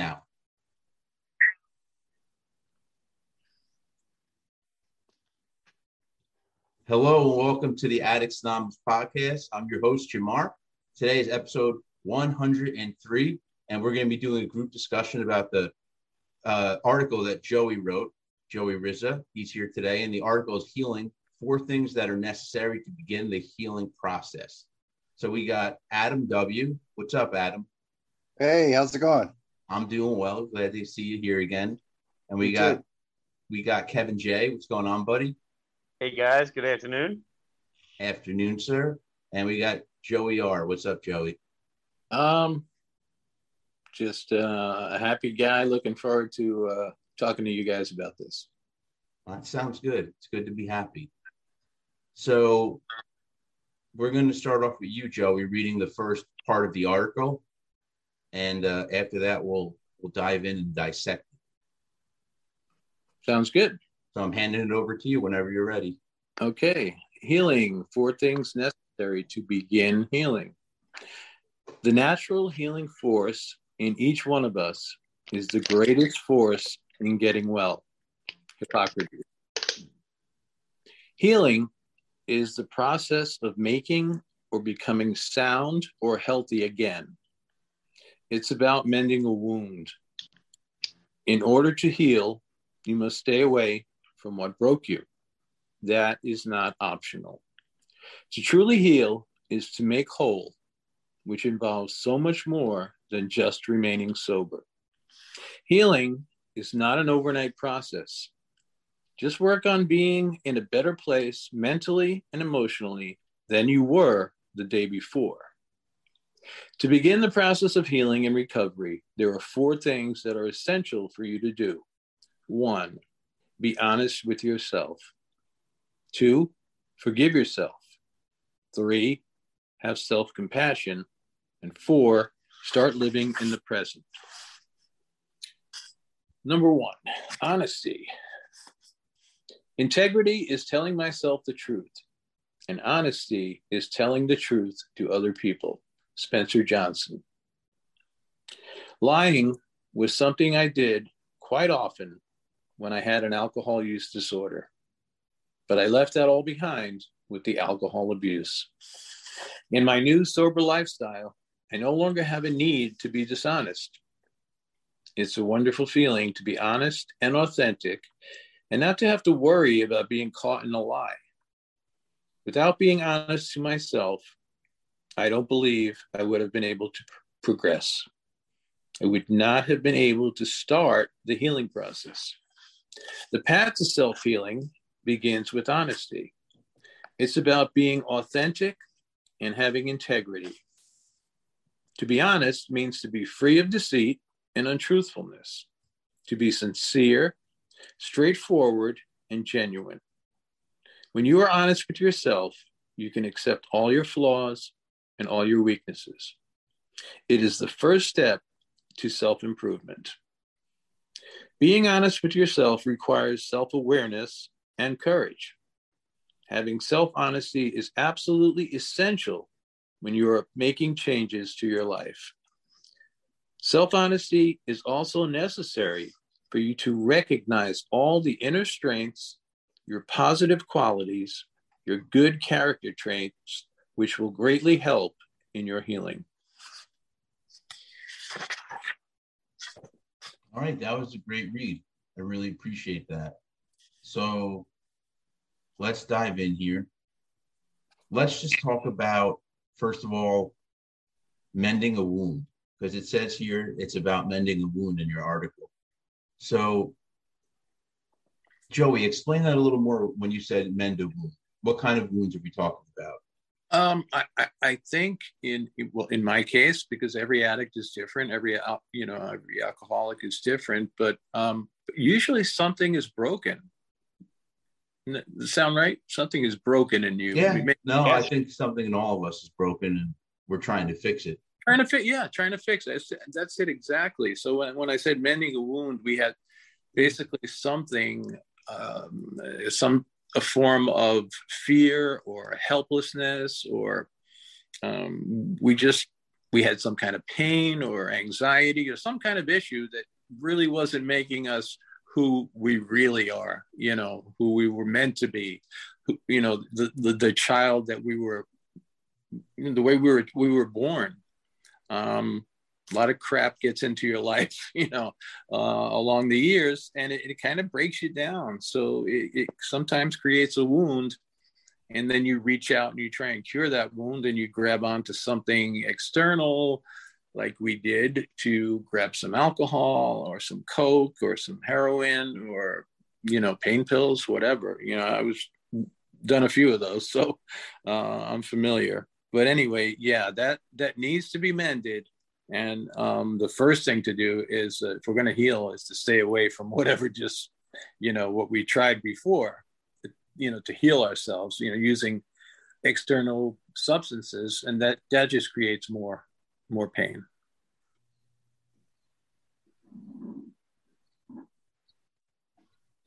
now. Hello and welcome to the Addicts Anonymous podcast. I'm your host, Jamar. Today is episode 103, and we're going to be doing a group discussion about the uh, article that Joey wrote, Joey Rizza. He's here today, and the article is Healing Four Things That Are Necessary to Begin the Healing Process. So we got Adam W. What's up, Adam? Hey, how's it going? I'm doing well. Glad to see you here again. And we Me got too. we got Kevin J. What's going on, buddy? Hey guys, good afternoon. Afternoon, sir. And we got Joey R. What's up, Joey? Um, just uh, a happy guy. Looking forward to uh, talking to you guys about this. That sounds good. It's good to be happy. So we're going to start off with you, Joey, reading the first part of the article, and uh, after that, we'll we'll dive in and dissect. Sounds good. So I'm handing it over to you whenever you're ready. Okay. Healing, four things necessary to begin healing. The natural healing force in each one of us is the greatest force in getting well. Hippocrates. Healing is the process of making or becoming sound or healthy again. It's about mending a wound. In order to heal, you must stay away from what broke you. That is not optional. To truly heal is to make whole, which involves so much more than just remaining sober. Healing is not an overnight process. Just work on being in a better place mentally and emotionally than you were the day before. To begin the process of healing and recovery, there are four things that are essential for you to do. One, be honest with yourself. Two, forgive yourself. Three, have self compassion. And four, start living in the present. Number one, honesty. Integrity is telling myself the truth, and honesty is telling the truth to other people. Spencer Johnson. Lying was something I did quite often when I had an alcohol use disorder. But I left that all behind with the alcohol abuse. In my new sober lifestyle, I no longer have a need to be dishonest. It's a wonderful feeling to be honest and authentic and not to have to worry about being caught in a lie. Without being honest to myself, I don't believe I would have been able to progress. I would not have been able to start the healing process. The path to self healing begins with honesty. It's about being authentic and having integrity. To be honest means to be free of deceit and untruthfulness, to be sincere, straightforward, and genuine. When you are honest with yourself, you can accept all your flaws and all your weaknesses. It is the first step to self improvement. Being honest with yourself requires self awareness and courage. Having self honesty is absolutely essential when you are making changes to your life. Self honesty is also necessary for you to recognize all the inner strengths, your positive qualities, your good character traits, which will greatly help in your healing. All right, that was a great read. I really appreciate that. So let's dive in here. Let's just talk about, first of all, mending a wound, because it says here it's about mending a wound in your article. So, Joey, explain that a little more when you said mend a wound. What kind of wounds are we talking about? Um, I, I think in well in my case because every addict is different, every you know every alcoholic is different, but um, usually something is broken. Sound right? Something is broken in you. Yeah. No, I think something in all of us is broken, and we're trying to fix it. Trying to fix, yeah, trying to fix it. That's it exactly. So when, when I said mending a wound, we had basically something, um, some a form of fear or helplessness or um, we just we had some kind of pain or anxiety or some kind of issue that really wasn't making us who we really are, you know, who we were meant to be, who, you know, the, the, the child that we were, the way we were, we were born. Um, a lot of crap gets into your life, you know, uh, along the years, and it, it, kind of breaks you down. So it, it sometimes creates a wound and then you reach out and you try and cure that wound and you grab onto something external like we did to grab some alcohol or some coke or some heroin or you know pain pills whatever you know i was done a few of those so uh, i'm familiar but anyway yeah that that needs to be mended and um, the first thing to do is uh, if we're going to heal is to stay away from whatever just you know what we tried before you know to heal ourselves you know using external substances and that that just creates more more pain.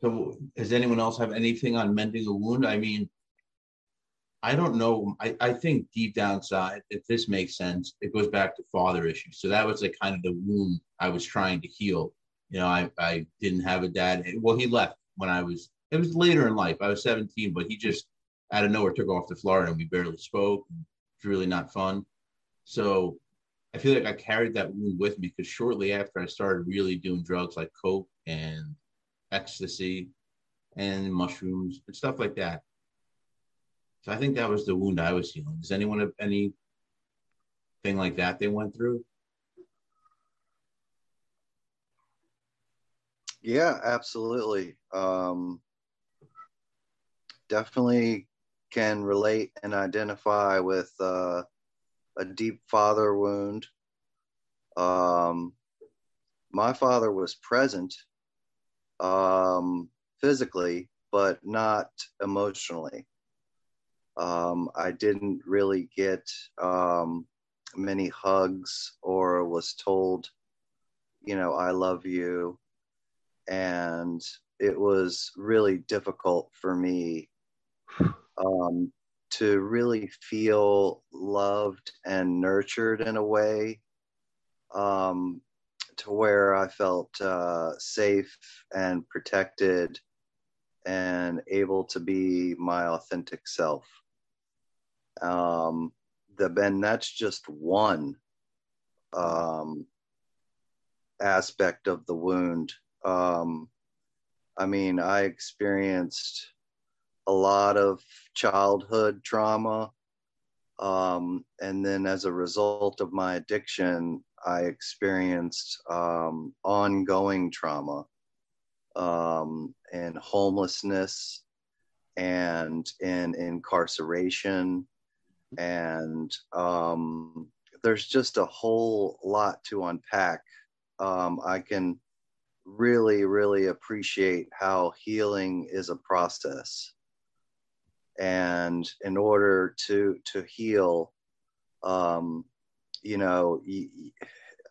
So does anyone else have anything on mending a wound? I mean i don't know i, I think deep down inside if this makes sense it goes back to father issues so that was like kind of the wound i was trying to heal you know i, I didn't have a dad well he left when i was it was later in life. I was 17, but he just out of nowhere took off to Florida and we barely spoke. It's really not fun. So I feel like I carried that wound with me because shortly after I started really doing drugs like coke and ecstasy and mushrooms and stuff like that. So I think that was the wound I was healing. Does anyone have anything like that they went through? Yeah, absolutely. Um, definitely can relate and identify with uh, a deep father wound. Um, my father was present um, physically, but not emotionally. Um, I didn't really get um, many hugs or was told, you know, I love you. And it was really difficult for me um, to really feel loved and nurtured in a way um, to where I felt uh, safe and protected and able to be my authentic self. Um, the and that's just one um, aspect of the wound. Um, I mean, I experienced a lot of childhood trauma. Um, and then as a result of my addiction, I experienced um, ongoing trauma um, and homelessness and in incarceration. And um, there's just a whole lot to unpack. Um, I can really, really appreciate how healing is a process and in order to to heal um you know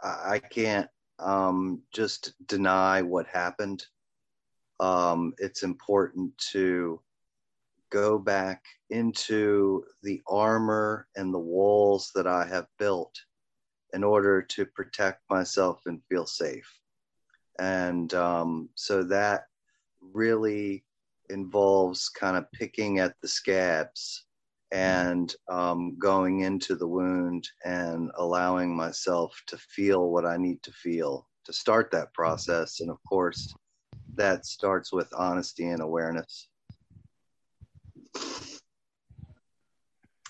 i can't um just deny what happened um it's important to go back into the armor and the walls that i have built in order to protect myself and feel safe and um, so that really involves kind of picking at the scabs and um, going into the wound and allowing myself to feel what I need to feel to start that process. And of course, that starts with honesty and awareness.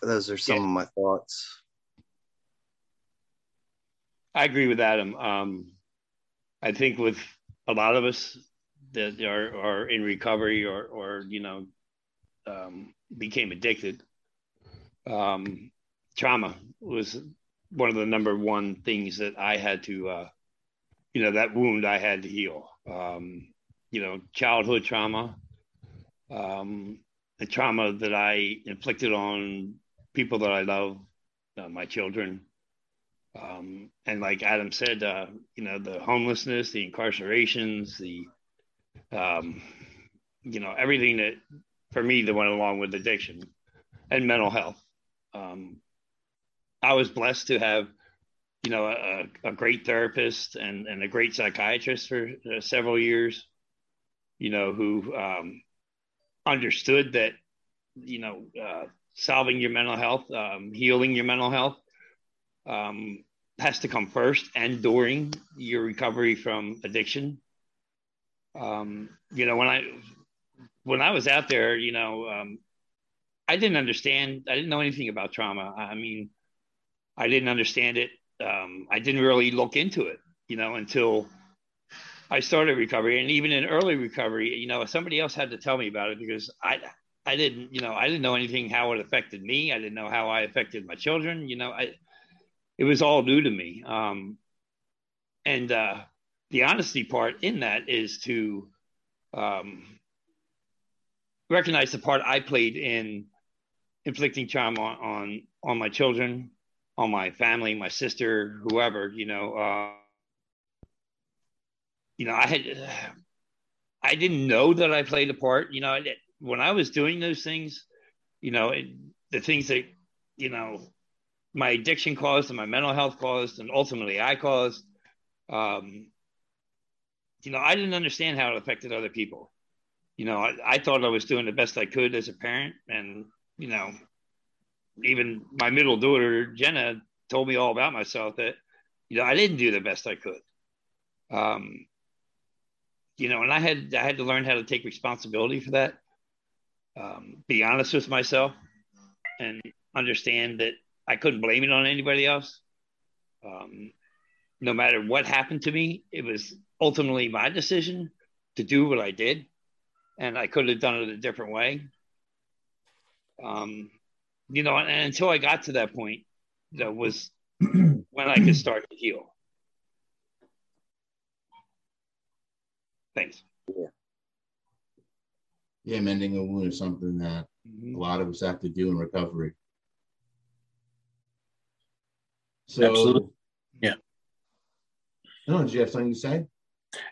Those are some yeah. of my thoughts. I agree with Adam. Um, I think with a lot of us, that are, are in recovery or, or you know, um, became addicted. Um, trauma was one of the number one things that I had to, uh, you know, that wound I had to heal. Um, you know, childhood trauma, um, the trauma that I inflicted on people that I love, uh, my children. Um, and like Adam said, uh, you know, the homelessness, the incarcerations, the um, you know, everything that for me that went along with addiction and mental health. Um, I was blessed to have you know, a, a great therapist and, and a great psychiatrist for uh, several years, you know, who um, understood that, you know, uh, solving your mental health, um, healing your mental health um, has to come first and during your recovery from addiction. Um, you know, when I when I was out there, you know, um, I didn't understand. I didn't know anything about trauma. I mean, I didn't understand it um, I didn't really look into it, you know, until I started recovery. And even in early recovery, you know, somebody else had to tell me about it because I, I didn't, you know, I didn't know anything how it affected me. I didn't know how I affected my children. You know, I, it was all new to me. Um, and uh, the honesty part in that is to um, recognize the part I played in inflicting trauma on on, my children on my family, my sister, whoever, you know, uh, you know, I had, I didn't know that I played a part, you know, when I was doing those things, you know, it, the things that, you know, my addiction caused and my mental health caused, and ultimately I caused, um, you know, I didn't understand how it affected other people. You know, I, I thought I was doing the best I could as a parent, and you know, even my middle daughter Jenna told me all about myself that you know I didn't do the best I could. Um, you know, and I had I had to learn how to take responsibility for that. Um, be honest with myself and understand that I couldn't blame it on anybody else. Um, no matter what happened to me, it was ultimately my decision to do what I did, and I could have done it a different way. Um, you know, and, and until I got to that point, that was when I could start to heal. Thanks. Yeah. Yeah, mending a wound is something that mm-hmm. a lot of us have to do in recovery. So, Absolutely. Yeah. No, did you have something to say?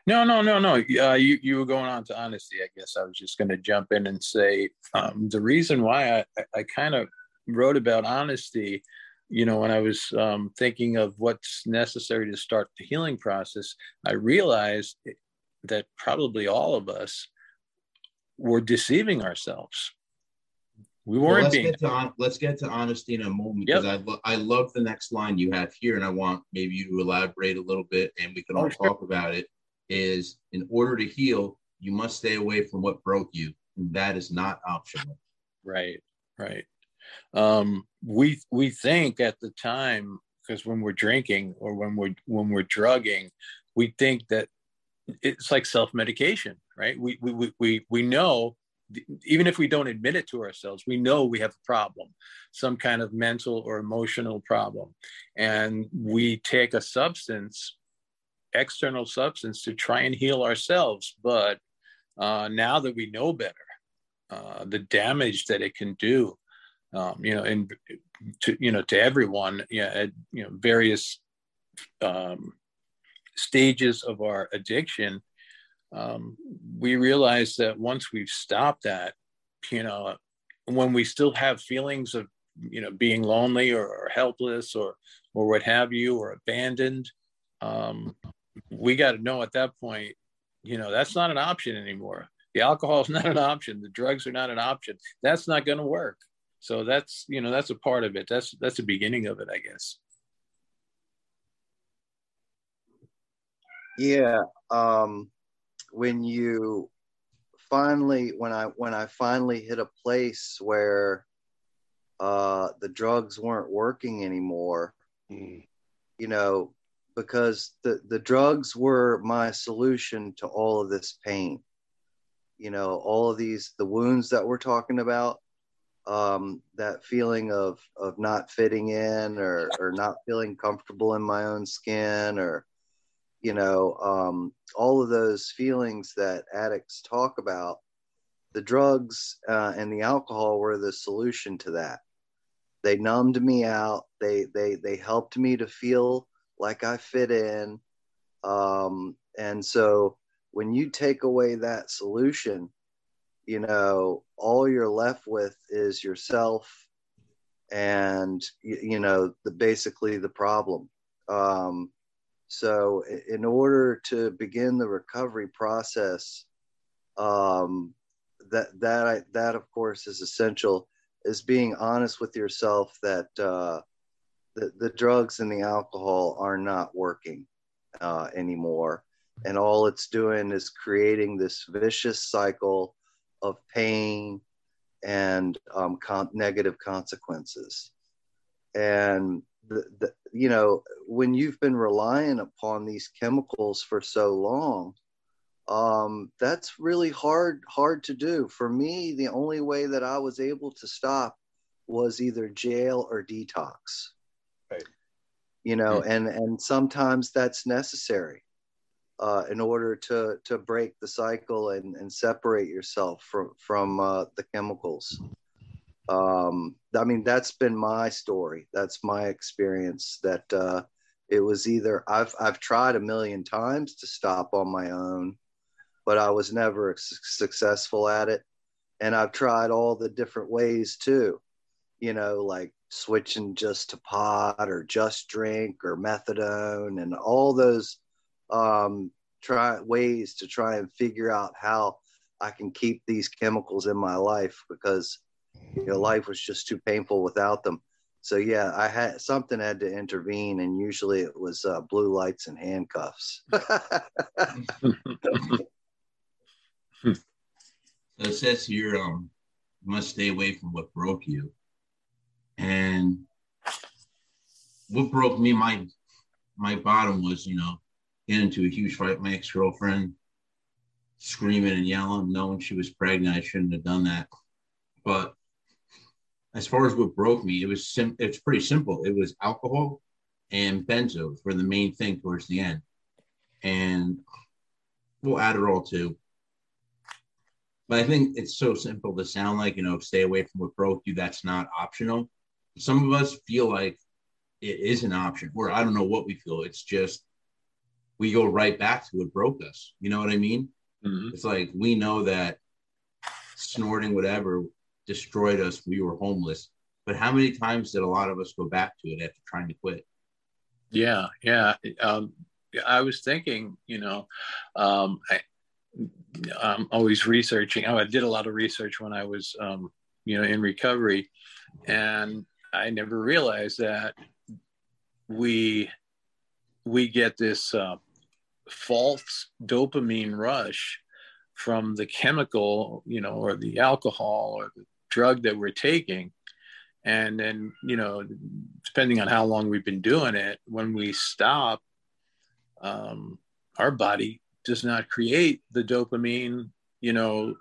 No, no, no, no. Uh, you you were going on to honesty. I guess I was just going to jump in and say um, the reason why I, I kind of wrote about honesty, you know, when I was um, thinking of what's necessary to start the healing process, I realized that probably all of us were deceiving ourselves. We weren't well, let's being. Get to, let's get to honesty in a moment because yep. I, lo- I love the next line you have here, and I want maybe you to elaborate a little bit, and we can all oh, sure. talk about it. Is in order to heal, you must stay away from what broke you, and that is not optional. Right, right um, we we think at the time because when we're drinking or when we're when we're drugging, we think that it's like self medication, right? We we we we know even if we don't admit it to ourselves, we know we have a problem, some kind of mental or emotional problem, and we take a substance, external substance, to try and heal ourselves. But uh, now that we know better, uh, the damage that it can do um, you know, and to you know to everyone, yeah, at you know various um, stages of our addiction, um, we realize that once we've stopped that, you know, when we still have feelings of you know being lonely or, or helpless or or what have you or abandoned, um, we got to know at that point, you know, that's not an option anymore. The alcohol is not an option. The drugs are not an option. That's not going to work so that's you know that's a part of it that's that's the beginning of it i guess yeah um when you finally when i when i finally hit a place where uh the drugs weren't working anymore mm. you know because the the drugs were my solution to all of this pain you know all of these the wounds that we're talking about um, that feeling of of not fitting in or or not feeling comfortable in my own skin or you know um, all of those feelings that addicts talk about the drugs uh, and the alcohol were the solution to that. They numbed me out. They they they helped me to feel like i fit in. Um, and so when you take away that solution you know all you're left with is yourself and you, you know the basically the problem. Um, so, in order to begin the recovery process, um, that that I, that of course is essential. Is being honest with yourself that uh, the the drugs and the alcohol are not working uh, anymore, and all it's doing is creating this vicious cycle of pain and um, con- negative consequences. And the, the, you know, when you've been relying upon these chemicals for so long, um, that's really hard hard to do. For me, the only way that I was able to stop was either jail or detox. Right. You know, and and sometimes that's necessary uh, in order to to break the cycle and, and separate yourself from from uh, the chemicals. Um, I mean, that's been my story. That's my experience. That uh, it was either I've I've tried a million times to stop on my own, but I was never successful at it. And I've tried all the different ways too, you know, like switching just to pot or just drink or methadone and all those um, try ways to try and figure out how I can keep these chemicals in my life because you know life was just too painful without them. So yeah, I had something had to intervene, and usually it was uh, blue lights and handcuffs. so it says here, um, must stay away from what broke you, and what broke me, my my bottom was, you know, getting into a huge fight my ex girlfriend, screaming and yelling, knowing she was pregnant. I shouldn't have done that. But as far as what broke me, it was sim- it's pretty simple. It was alcohol and benzos were the main thing towards the end, and we'll Adderall too. But I think it's so simple to sound like you know, stay away from what broke you. That's not optional. Some of us feel like it is an option, or I don't know what we feel. It's just we go right back to what broke us. You know what I mean? Mm-hmm. It's like we know that snorting whatever destroyed us. We were homeless. But how many times did a lot of us go back to it after trying to quit? Yeah, yeah. Um, I was thinking, you know, um, I, am always researching. I did a lot of research when I was, um, you know, in recovery, and I never realized that we we get this uh, false dopamine rush from the chemical, you know, or the alcohol or the drug that we're taking. And then, you know, depending on how long we've been doing it, when we stop, um, our body does not create the dopamine, you know,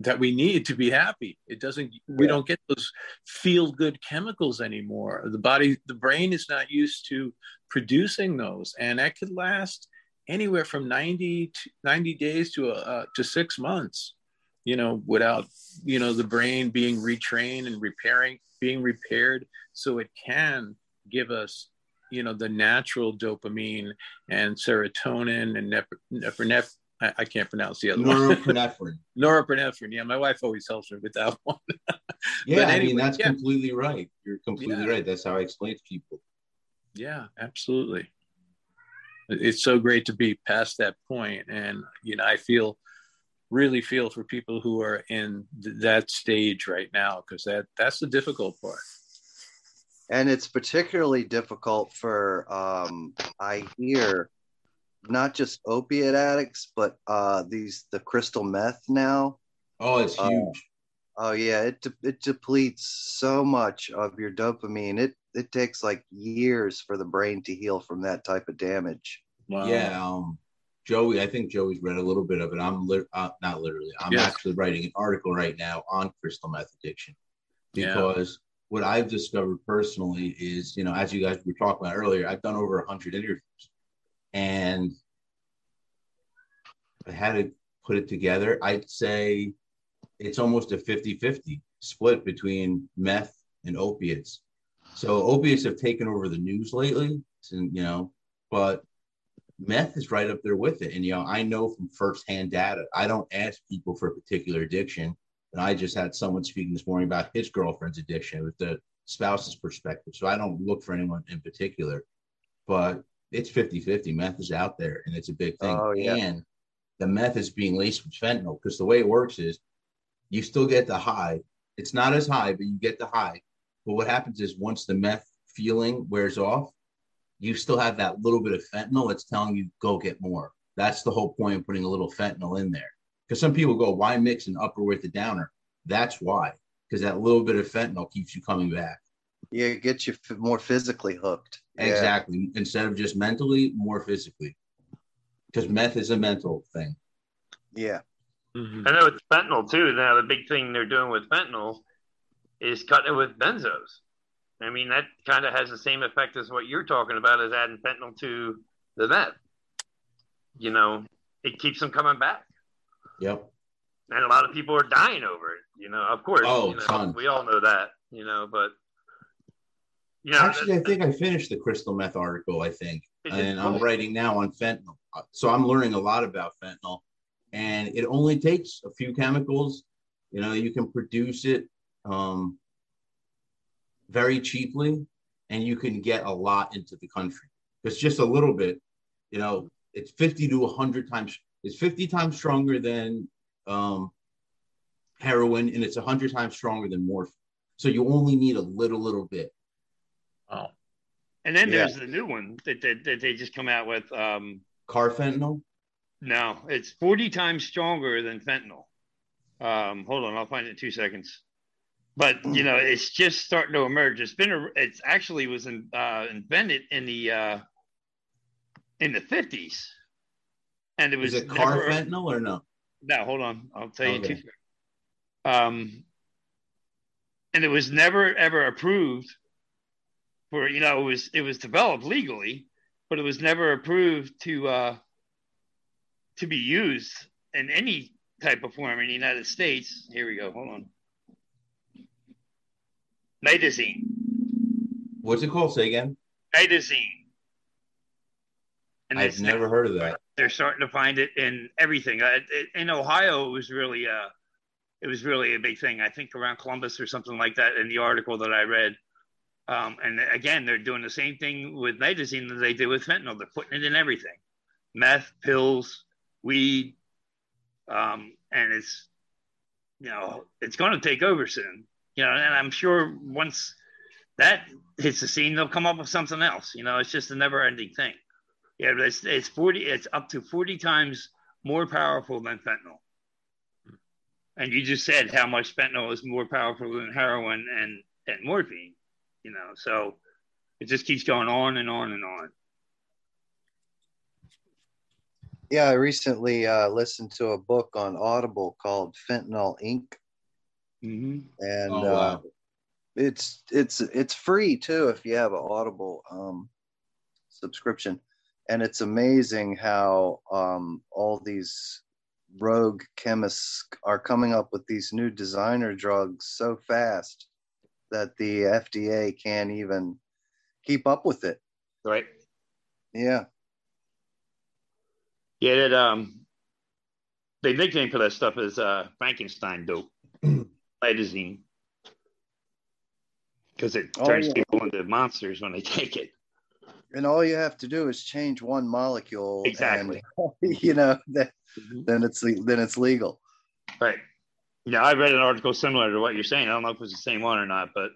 that we need to be happy. It doesn't, we don't get those feel good chemicals anymore. The body, the brain is not used to producing those. And that could last anywhere from 90 to 90 days to uh, to six months you know without you know the brain being retrained and repairing being repaired so it can give us you know the natural dopamine and serotonin and nephreprenephrine I, I can't pronounce the other norepinephrine. one. norepinephrine. Yeah, my wife always helps me with that one. yeah, anyway, I mean that's yeah. completely right. You're completely yeah. right. That's how I explain to people. Yeah, absolutely it's so great to be past that point and you know i feel really feel for people who are in th- that stage right now because that that's the difficult part and it's particularly difficult for um, i hear not just opiate addicts but uh, these the crystal meth now oh it's uh, huge oh yeah it de- it depletes so much of your dopamine it it takes like years for the brain to heal from that type of damage. Wow. Yeah, um, Joey, I think Joey's read a little bit of it. I'm uh, not literally. I'm yes. actually writing an article right now on crystal meth addiction because yeah. what I've discovered personally is, you know, as you guys were talking about earlier, I've done over 100 interviews, and I had to put it together. I'd say it's almost a 50-50 split between meth and opiates so opiates have taken over the news lately, and you know, but meth is right up there with it. And you know, I know from firsthand data. I don't ask people for a particular addiction, and I just had someone speaking this morning about his girlfriend's addiction with the spouse's perspective. So I don't look for anyone in particular, but it's 50-50. Meth is out there and it's a big thing. Oh, yeah. And the meth is being laced with fentanyl because the way it works is you still get the high. It's not as high, but you get the high. But what happens is once the meth feeling wears off, you still have that little bit of fentanyl that's telling you go get more. That's the whole point of putting a little fentanyl in there. Because some people go, why mix an upper with a downer? That's why. Because that little bit of fentanyl keeps you coming back. Yeah, it gets you f- more physically hooked. Yeah. Exactly. Instead of just mentally, more physically. Because meth is a mental thing. Yeah. Mhm. I know it's fentanyl too. Now the big thing they're doing with fentanyl is cutting it with benzos. I mean that kind of has the same effect as what you're talking about, as adding fentanyl to the meth. You know, it keeps them coming back, Yep. and a lot of people are dying over it. You know, of course, Oh, you know, we all know that. You know, but you know, Actually, I think I finished the crystal meth article, I think. And I'm writing now on fentanyl. So I'm learning a lot about fentanyl. And it only takes a few chemicals. You know, you can produce it um, very cheaply and you can get a lot into the country. It's just a little bit, you know, it's 50 to 100 times, it's 50 times stronger than um, heroin and it's 100 times stronger than morphine. So you only need a little, little bit. Wow. And then Yeah. there's the new one that, that, that they just come out with. Um, Carfentanil? no, it's 40 times stronger than fentanyl. Um, hold on, I'll find it in two seconds. But you know, it's just starting to emerge. It's been, a, it's actually was in, uh, invented in the uh, in the 50s, and it was Is it never- carfentanil or no? No, hold on. I'll tell you. Okay. two seconds. Um, and it was never ever approved for you know it was it was developed legally, but it was never approved to uh, to be used in any type of form in the United States. Here we go. Hold on. Nitazene. What's it called? Say again. Nitazene. And I've never heard of that. they're starting to find it in everything. In Ohio, it was really uh, it was really a big thing. I think around Columbus or something like that in the article that I read. Um, and again, they're doing the same thing with nitazene that they did with fentanyl. They're putting it in everything, meth, pills, weed, um, and it's you know it's going to take over soon. You know, and I'm sure once that hits the scene, they'll come up with something else. You know, it's just a never-ending thing. Yeah, it's it's forty. It's up to forty times more powerful than fentanyl. And you just said how much fentanyl is more powerful than heroin and and morphine. You know, so it just keeps going on and on and on. Yeah, I recently uh, listened to a book on Audible called Fentanyl Inc. Mm-hmm. and Oh, uh, it's it's it's free too if you have an Audible um, subscription, and it's amazing how um, all these rogue chemists are coming up with these new designer drugs so fast that the FDA can't even keep up with it. Right. Yeah, Yeah. That um, the nickname for that stuff is uh Frankenstein dope, nitazene, because it Oh, turns yeah. people into monsters when they take it. and all you have to do is change one molecule, Exactly. and you know that, mm-hmm. then it's then it's legal. Right. Yeah, I read an article similar to what you're saying. I don't know if it was the same one or not, but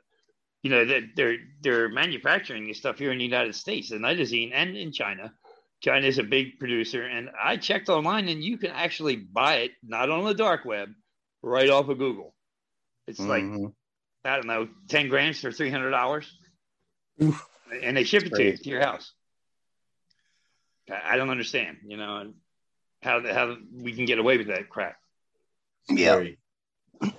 you know, they're they're, they're manufacturing this stuff here in the United States, the nitazene, and in China. China is a big producer, and I checked online, and you can actually buy it not on the dark web, right off of Google. It's like Mhm. I don't know, ten grams for three hundred dollars, and they ship it to you to your house. I I don't understand, you know, and how how we can get away with that crap. Yeah.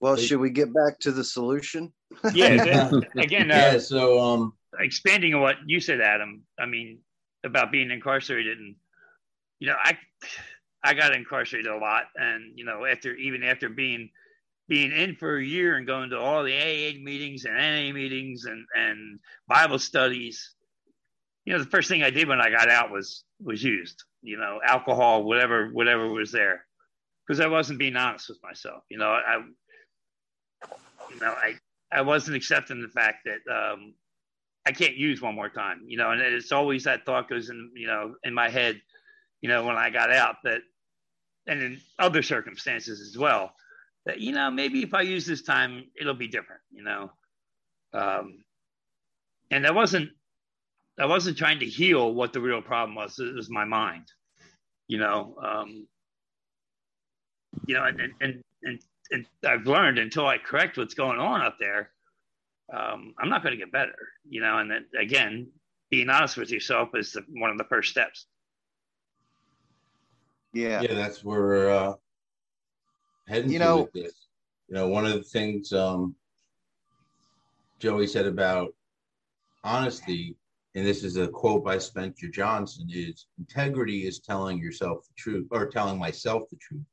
Well, They- should we get back to the solution? Yeah, that- again, uh, Yeah. So um, expanding on what you said, Adam. I mean, about being incarcerated, and you know, I I got incarcerated a lot, and you know, after even after being being in for a year and going to all the AA meetings and NA meetings and and Bible studies, you know, the first thing I did when I got out was was used, you know, alcohol, whatever whatever was there, because I wasn't being honest with myself. You know, I you know I I wasn't accepting the fact that um, I can't use one more time, you know, and it's always that thought goes in, you know, in my head, you know, when I got out that, and in other circumstances as well, that, you know, maybe if I use this time, it'll be different, you know. Um, and I wasn't, I wasn't trying to heal what the real problem was. It was my mind, you know, um, you know, and, and, and, and I've learned until I correct what's going on up there, um, I'm not going to get better, you know. And then again, being honest with yourself is the, one of the first steps. Yeah. Yeah, that's where we're uh, heading You to know- with this. You know, one of the things um, Joey said about honesty, and this is a quote by Spencer Johnson, is integrity is telling yourself the truth or telling myself the truth.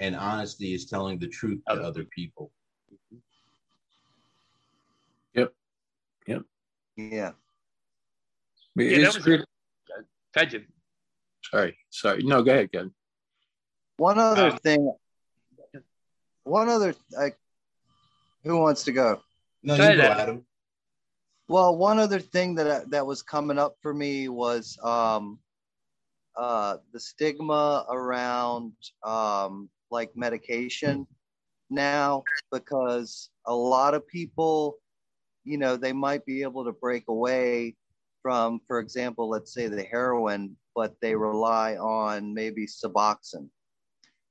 And honesty is telling the truth to other people. Yep. Yep. Yeah. Yeah, It's that was- crit- sorry, sorry. No, go ahead, Ken. One other Um, thing. One other. Like, who wants to go? No, you go, Adam. Well, one other thing that that was coming up for me was um, uh, the stigma around um, like medication now, because a lot of people, you know, they might be able to break away from, for example, let's say the heroin, but they rely on maybe Suboxone.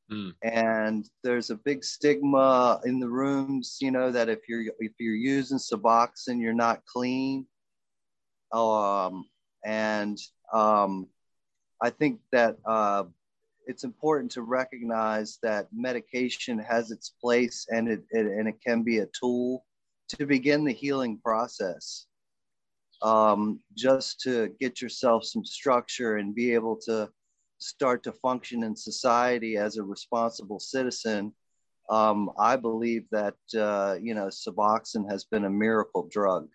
Hmm. And there's a big stigma in the rooms, you know, that if you're if you're using Suboxone, you're not clean. Um, and um, I think that uh, it's important to recognize that medication has its place and it, it and it can be a tool to begin the healing process. Um, just to get yourself some structure and be able to start to function in society as a responsible citizen. Um, I believe that uh, you know Suboxone has been a miracle drug,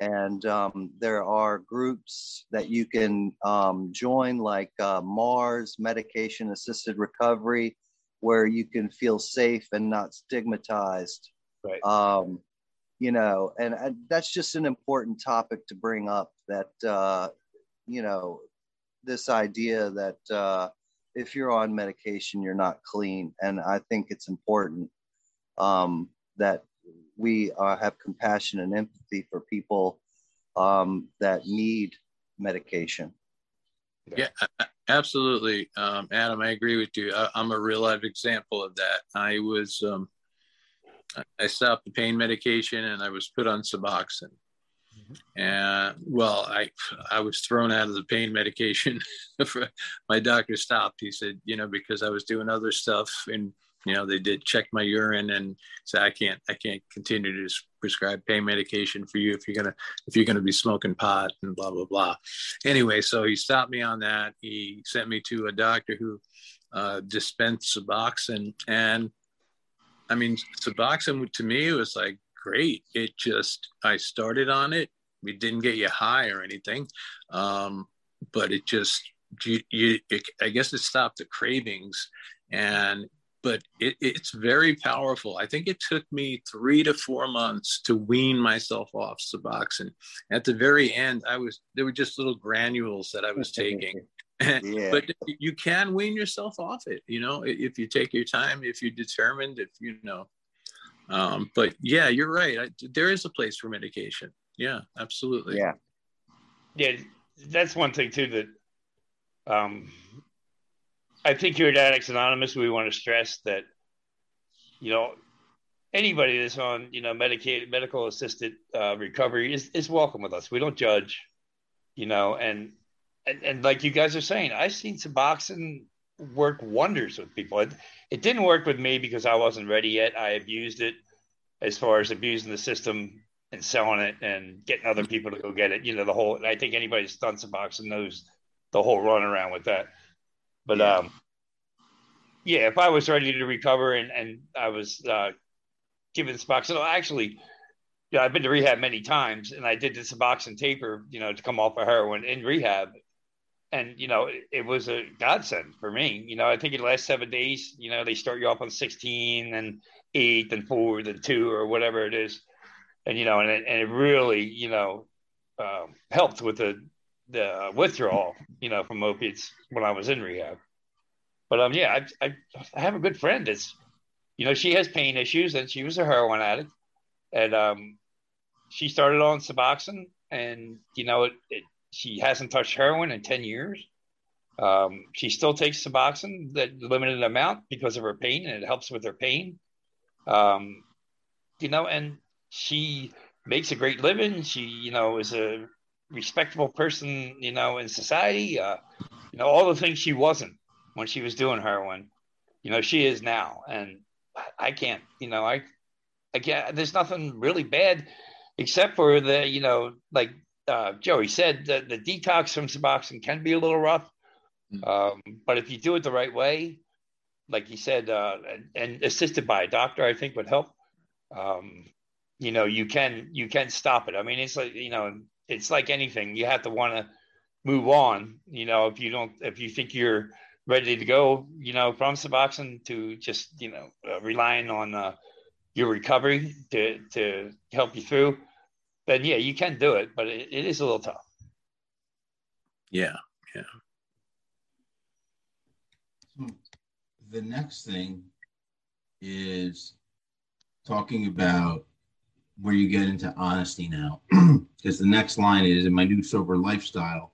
and um, there are groups that you can um, join, like uh, Mars Medication Assisted Recovery, where you can feel safe and not stigmatized. Right. Um, you know, and, and that's just an important topic to bring up. That uh, you know, this idea that uh, if you're on medication, you're not clean. And I think it's important um, that we uh, have compassion and empathy for people um, that need medication. Yeah, absolutely, um, Adam. I agree with you. I, I'm a real life example of that. I was, um, I stopped the pain medication and I was put on Suboxone. And well, I I was thrown out of the pain medication. my doctor stopped. He said, you know, because I was doing other stuff, and you know, they did check my urine and said I can't I can't continue to prescribe pain medication for you if you're gonna if you're gonna be smoking pot and blah blah blah. Anyway, so he stopped me on that. He sent me to a doctor who uh, dispensed Suboxone, and I mean, Suboxone to me was like great. It just I started on it. It didn't get you high or anything, um, but it just you, you it, I guess it stopped the cravings, and but it, it's very powerful. I think it took me three to four months to wean myself off Suboxone. At the very end, I was there were just little granules that I was taking. Yeah. but you can wean yourself off it you know if you take your time if you're determined if you know um, but yeah you're right I, there is a place for medication yeah absolutely Yeah. Yeah, that's one thing too that um, I think here at Addicts Anonymous we want to stress that you know anybody that's on you know medicated medical assisted uh, recovery is is welcome with us. We don't judge, you know, and and, and like you guys are saying, I've seen Suboxone work wonders with people. It, it didn't work with me because I wasn't ready yet. I abused it as far as abusing the system and selling it and getting other people to go get it. You know, the whole, I think anybody that's done Suboxone knows the whole run around with that. But, Yeah. um, yeah, if I was ready to recover and, and I was, uh, given Suboxone, actually, yeah, I've been to rehab many times and I did the Suboxone taper, you know, to come off of heroin in rehab. And, you know, it, it was a godsend for me. You know, I think in the last seven days, you know, they start you off on 16 and eight and four and two or whatever it is. And, you know, and it, and it really, you know, uh, helped with the the withdrawal, you know, from opiates when I was in rehab. But um, yeah, I, I, I have a good friend that's, you know, she has pain issues and she was a heroin addict, and um, she started on Suboxone, and you know, it, it, she hasn't touched heroin in ten years. Um, she still takes Suboxone, that limited amount, because of her pain, and it helps with her pain. Um, you know, and she makes a great living. She, you know, is a respectable person, you know, in society. Uh, you know, all the things she wasn't when she was doing heroin, you know, she is now. And I can't, you know, I, I can't, there's nothing really bad except for the, you know, like uh, Joey said, the, the detox from Suboxone can be a little rough. Mm. Um, but if you do it the right way, like he said, uh, and, and, assisted by a doctor, I think would help. Um, you know, you can you can stop it. I mean, it's like you know, it's like anything. You have to want to move on. You know, if you don't, if you think you're ready to go, you know, from Suboxone to just you know uh, relying on uh, your recovery to to help you through, then yeah, you can do it, but it, it is a little tough. Yeah, yeah. The next thing is talking about where you get into honesty now, because the next line is in my new sober lifestyle.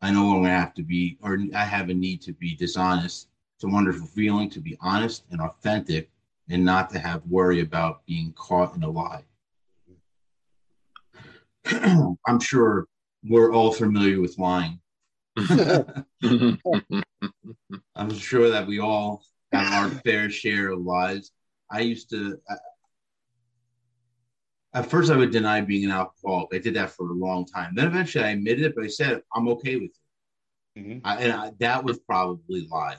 I no longer have to be, or I have a need to be dishonest. It's a wonderful feeling to be honest and authentic and not to have worry about being caught in a lie. I'm sure we're all familiar with lying. I'm sure that we all have our fair share of lies. I used to, at first I would deny being an alcoholic. I did that for a long time. Then eventually I admitted it, but I said I'm okay with it. Mm-hmm. I, and I, that was probably lie.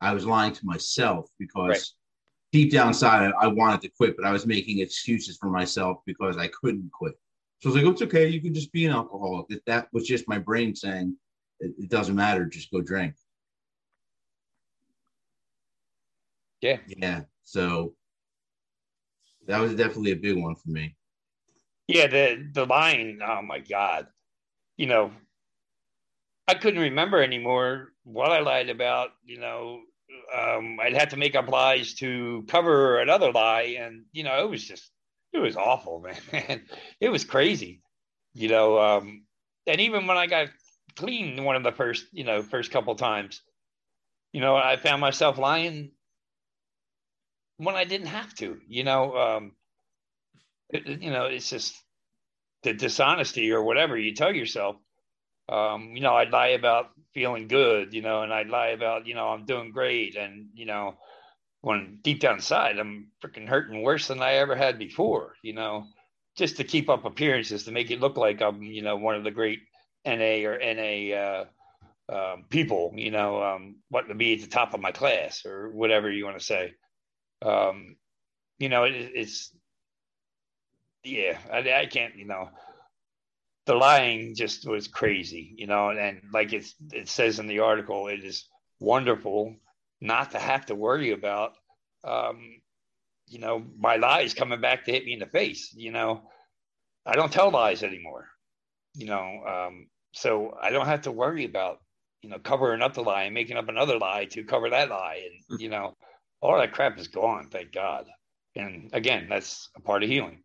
I was lying to myself because right. deep down inside I, I, wanted to quit, but I was making excuses for myself because I couldn't quit. So I was like, oh, "It's okay. You can just be an alcoholic." That, that was just my brain saying, it, "It doesn't matter. Just go drink." Yeah. Yeah. So that was definitely a big one for me. Yeah, the the line, oh my God. You know, I couldn't remember anymore what I lied about, you know. Um, I'd have to make up lies to cover another lie, and you know, it was just it was awful, man. it was crazy. You know, um, and even when I got clean one of the first, you know, first couple times, you know, I found myself lying when I didn't have to. You know, um, it, you know, it's just the dishonesty or whatever you tell yourself. Um, you know, I'd lie about feeling good, you know, and I'd lie about, you know, I'm doing great, and you know, when deep down inside I'm freaking hurting worse than I ever had before, you know, just to keep up appearances to make it look like I'm, you know, one of the great NA or NA uh, um, people, you know, um, wanting to be at the top of my class or whatever you want to say. Um, you know, it, it's yeah, I, I can't, you know, the lying just was crazy, you know, and like it's it says in the article, it is wonderful not to have to worry about, um, you know, my lies coming back to hit me in the face. You know, I don't tell lies anymore. You know, um, so I don't have to worry about, you know, covering up the lie and making up another lie to cover that lie, and you know all that crap is gone, thank God. And again, that's a part of healing.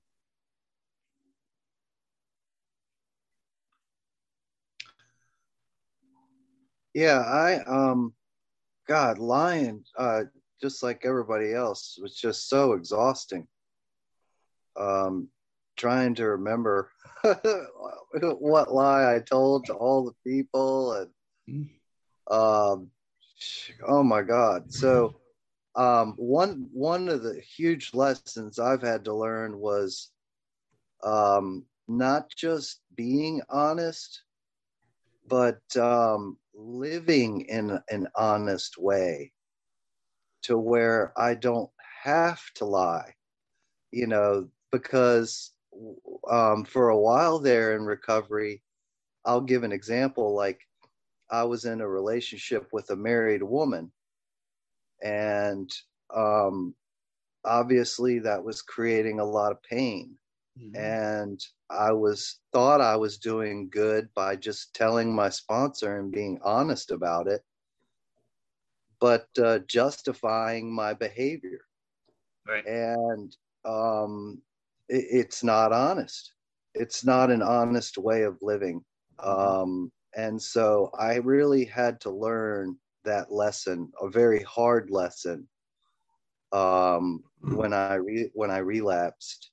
Yeah, I um God, lying, uh, just like everybody else, was just so exhausting. Um trying to remember what lie I told to all the people and um oh my god. So um, one one of the huge lessons I've had to learn was um, not just being honest, but um, living in an honest way to where I don't have to lie, you know, because um, for a while there in recovery, I'll give an example like I was in a relationship with a married woman and um, obviously that was creating a lot of pain mm-hmm. and I was thought I was doing good by just telling my sponsor and being honest about it, but uh, justifying my behavior. Right. And um, it, it's not honest. It's not an honest way of living. Mm-hmm. Um, and so I really had to learn that lesson, a very hard lesson, um, mm-hmm. when I re- when I relapsed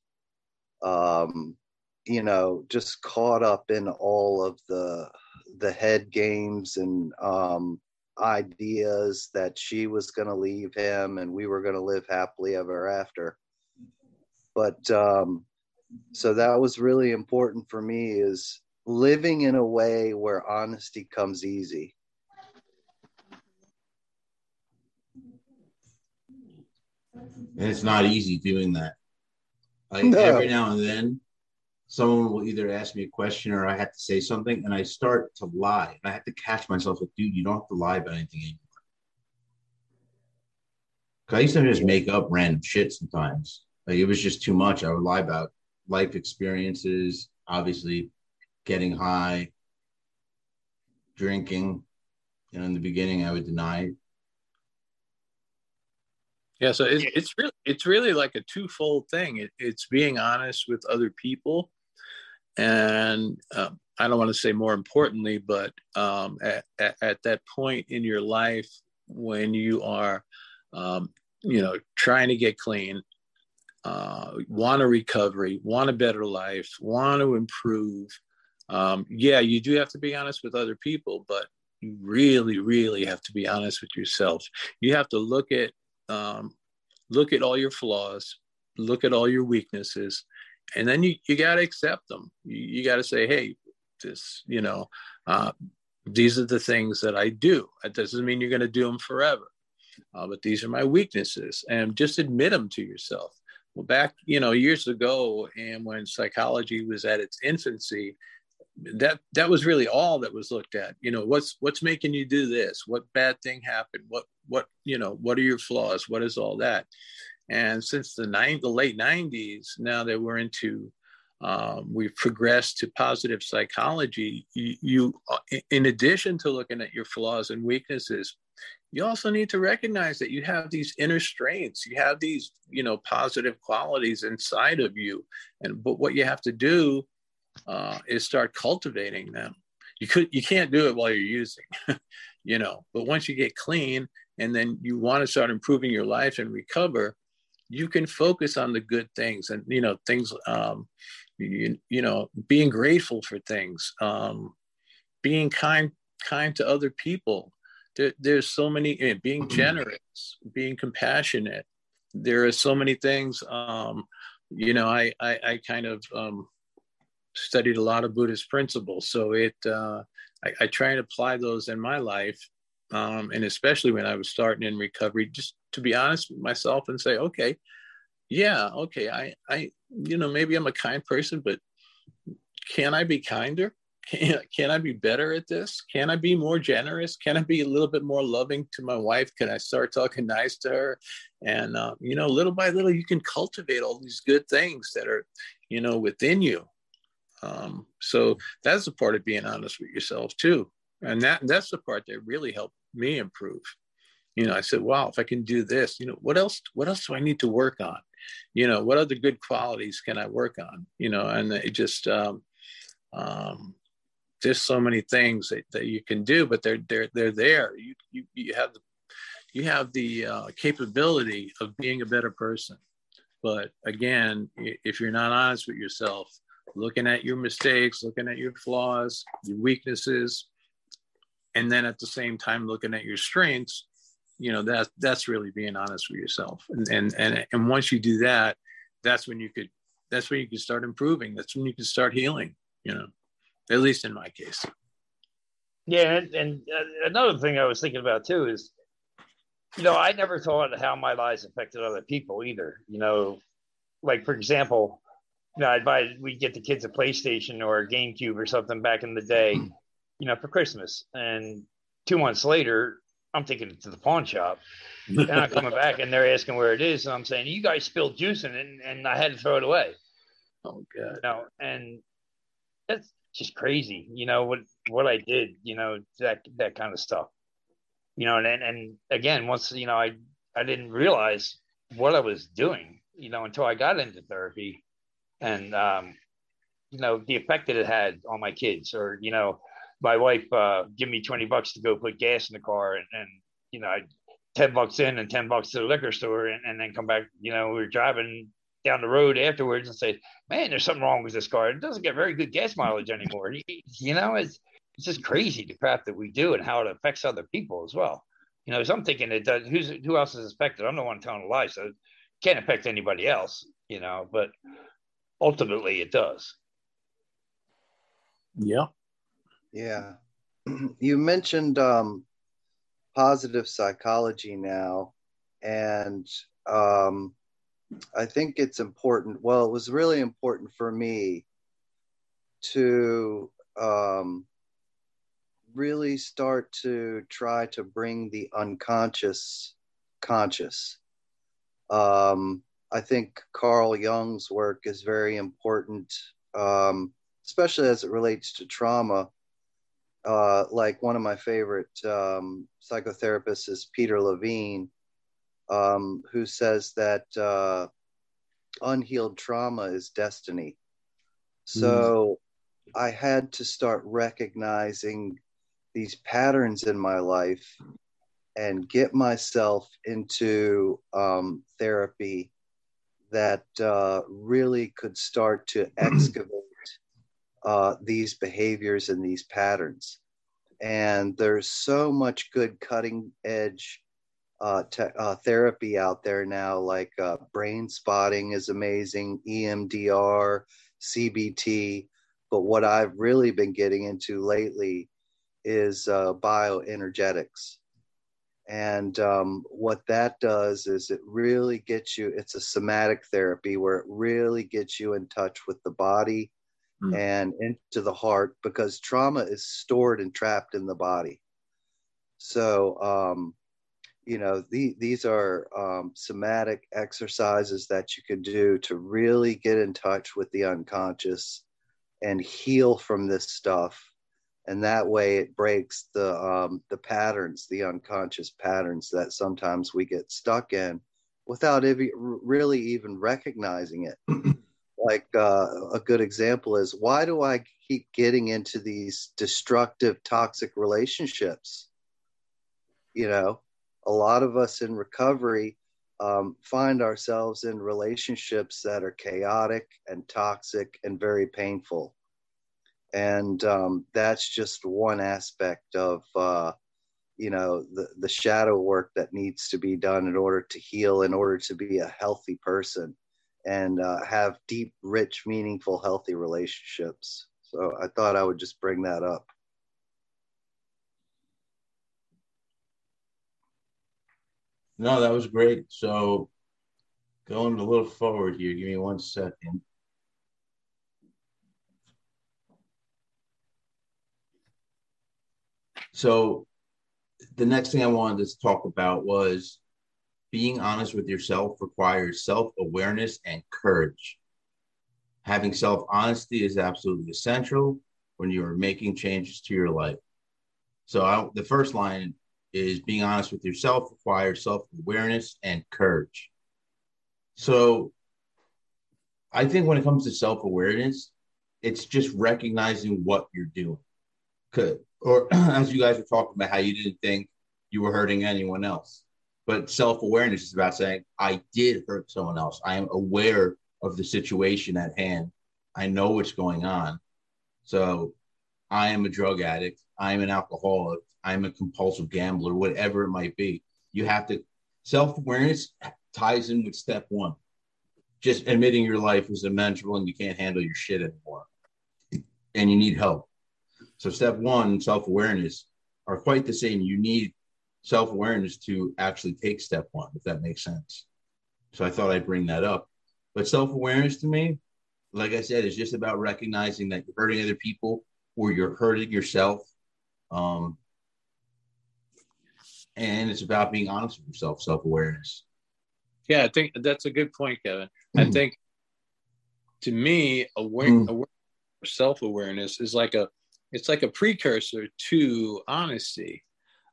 um, you know, just caught up in all of the the head games and um, ideas that she was going to leave him and we were going to live happily ever after. But um, so that was really important for me is living in a way where honesty comes easy. And it's not easy doing that. Like no. every now and then, someone will either ask me a question or I have to say something, and I start to lie. And I have to catch myself like, dude, you don't have to lie about anything anymore. Cause I used to just make up random shit sometimes. Like it was just too much. I would lie about life experiences, obviously getting high, drinking. You know, in the beginning, I would deny yeah, so it's, it's really it's really like a twofold thing. It, it's being honest with other people, and uh, I don't want to say more importantly, but um, at, at, at, that point in your life when you are, um, you know, trying to get clean, uh, want a recovery, want a better life, want to improve. Um, yeah, you do have to be honest with other people, but you really, really have to be honest with yourself. You have to look at um, look at all your flaws, look at all your weaknesses, and then you, you got to accept them. You, you got to say, hey, this, you know, uh, these are the things that I do. That doesn't mean you're going to do them forever, uh, but these are my weaknesses, and just admit them to yourself. Well, back, you know, years ago, and when psychology was at its infancy, that that was really all that was looked at. You know what's what's making you do this? What bad thing happened? What what you know what are your flaws? What is all that? And since the nine the late 90s now that we're into um, we've progressed to positive psychology you, you in addition to looking at your flaws and weaknesses you also need to recognize that you have these inner strengths. You have these you know positive qualities inside of you. And but what you have to do uh, is start cultivating them. You could you can't do it while you're using, you know. But once you get clean and then you want to start improving your life and recover, you can focus on the good things and you know things. Um, you, you know, being grateful for things, um, being kind kind to other people. There, there's so many eh, being generous, being compassionate. There are so many things. Um, you know, I I, I kind of um, studied a lot of Buddhist principles. So it, uh, I, I, try and apply those in my life. Um, and especially when I was starting in recovery, just to be honest with myself and say, okay, yeah, okay, I, I, you know, maybe I'm a kind person, but can I be kinder? Can, can I be better at this? Can I be more generous? Can I be a little bit more loving to my wife? Can I start talking nice to her? And, uh, you know, little by little, you can cultivate all these good things that are, you know, within you um, so that's the part of being honest with yourself too. And that that's the part that really helped me improve. You know, I said, wow, if I can do this, you know, what else, what else do I need to work on? You know, what other good qualities can I work on? You know, and it just um, um, there's so many things that, that you can do, but they're they're they're there. You you, you have the you have the uh, capability of being a better person. But again, if you're not honest with yourself, looking at your mistakes, looking at your flaws, your weaknesses, and then at the same time looking at your strengths, you know, that that's really being honest with yourself. And and and, and once you do that, that's when you could that's when you can start improving. That's when you can start healing, you know, at least in my case. Yeah, and, and uh, another thing I was thinking about too is, you know, I never thought how my lies affected other people either. You know, like for example, you know, I'd buy we'd get the kids a PlayStation or a GameCube or something back in the day, you know, for Christmas. And two months later, I'm taking it to the pawn shop. They're not coming back and they're asking where it is. And I'm saying, You guys spilled juice in it and, and I had to throw it away. Oh god. You know, and that's just crazy. You know what what I did. You know that that kind of stuff. You know, and and again, once you know, I I didn't realize what I was doing. You know, until I got into therapy, and um, you know the effect that it had on my kids, or you know, my wife uh, give me twenty bucks to go put gas in the car, and, and you know, I ten bucks in and ten bucks to the liquor store, and, and then come back. You know, we were driving down the road afterwards and say, "Man, there's something wrong with this car. It doesn't get very good gas mileage anymore." You know, it's it's just crazy the crap that we do and how it affects other people as well. You know, so I'm thinking it does. Who's who else is affected? I'm the one telling a lie, so it can't affect anybody else. You know, but ultimately it does. Yeah. Yeah. You mentioned um, positive psychology now, and um, I think it's important. Well, it was really important for me to um, really start to try to bring the unconscious conscious. Um, I think Carl Jung's work is very important, um, especially as it relates to trauma. Uh, like one of my favorite um, psychotherapists is Peter Levine, um, who says that uh, unhealed trauma is destiny. So mm. I had to start recognizing these patterns in my life and get myself into um, therapy that uh, really could start to excavate uh, these behaviors and these patterns. And there's so much good cutting edge uh, te- uh, therapy out there now, like uh, brain spotting is amazing, EMDR, CBT. But what I've really been getting into lately is uh, bioenergetics. And um, what that does is it really gets you, it's a somatic therapy where it really gets you in touch with the body mm. and into the heart because trauma is stored and trapped in the body. So, um, you know, the, these are um, somatic exercises that you can do to really get in touch with the unconscious and heal from this stuff and that way it breaks the um, the patterns, the unconscious patterns that sometimes we get stuck in without ev- really even recognizing it. like uh, a good example is why do I keep getting into these destructive, toxic relationships? You know, a lot of us in recovery um, find ourselves in relationships that are chaotic and toxic and very painful and um, that's just one aspect of uh, you know the, the shadow work that needs to be done in order to heal in order to be a healthy person and uh, have deep rich meaningful healthy relationships. So i thought i would just bring that up. No that was great. So going a little forward here give me one second So the next thing I wanted to talk about was being honest with yourself requires self awareness and courage. Having self honesty is absolutely essential when you are making changes to your life. So I, the first line is being honest with yourself requires self awareness and courage. So I think when it comes to self awareness, it's just recognizing what you're doing. Or as you guys were talking about how you didn't think you were hurting anyone else. But self awareness is about saying, I did hurt someone else. I am aware of the situation at hand. I know what's going on. So I am a drug addict. I am an alcoholic. I'm a compulsive gambler, whatever it might be. You have to, self awareness ties in with step one. Just admitting your life is immeasurable and you can't handle your shit anymore. And you need help. So step one, self-awareness, are quite the same. You need self-awareness to actually take step one, if that makes sense. So I thought I'd bring that up. But self-awareness to me, like I said, is just about recognizing that you're hurting other people or you're hurting yourself. Um, and it's about being honest with yourself, self-awareness. Yeah, I think that's a good point, Kevin. I think to me, aware, Mm. aware self-awareness is like a it's like a precursor to honesty.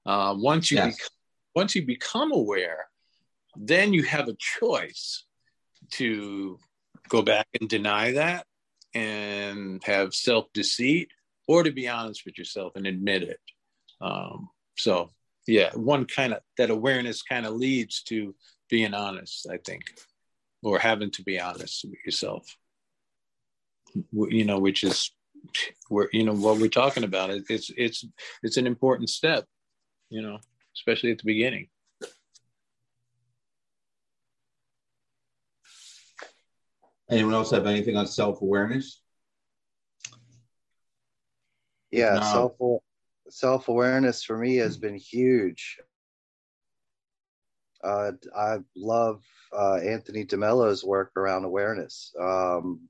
Uh, once you Yes. become, once you become aware, then you have a choice to go back and deny that and have self-deceit, or to be honest with yourself and admit it. Um, so yeah, one kind of that awareness kind of leads to being honest, I think, or having to be honest with yourself. You know, which is where you know what we're talking about. It, it's it's it's an important step, you know, especially at the beginning. Anyone else have anything on self awareness? Yeah, No. self self awareness for me has been huge. Uh, I love uh, Anthony DeMello's work around awareness, um,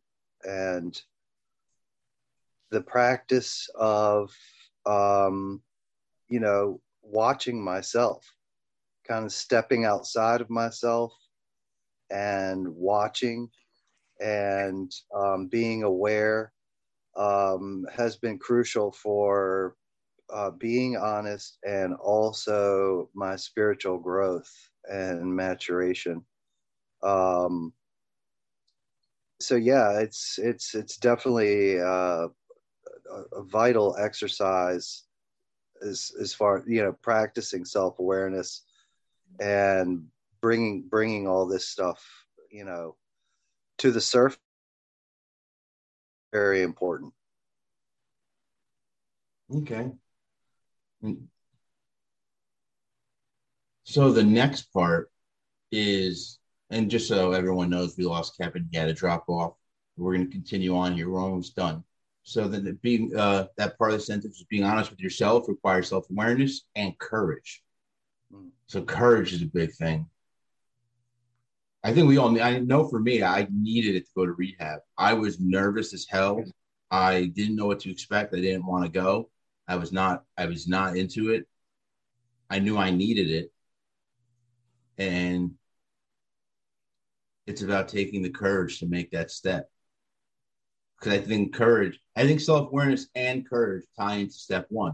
and the practice of, um, you know, watching myself, kind of stepping outside of myself and watching and um, being aware um, has been crucial for uh, being honest and also my spiritual growth and maturation. Um, so yeah, it's it's it's definitely uh, a, a vital exercise as as far you know practicing self awareness and bringing bringing all this stuff you know to the surface. Very important. Okay. Mm. So the next part is, and just so everyone knows, we lost Kevin. He had to drop off. We're going to continue on here. We're almost done. So then, being uh, that part of the sentence is being honest with yourself requires self awareness and courage. Mm. So courage is a big thing. I think we all. I know for me, I needed it to go to rehab. I was nervous as hell. I didn't know what to expect. I didn't want to go. I was not. I was not into it. I knew I needed it, and it's about taking the courage to make that step. Because I think courage, I think self awareness and courage tie into step one.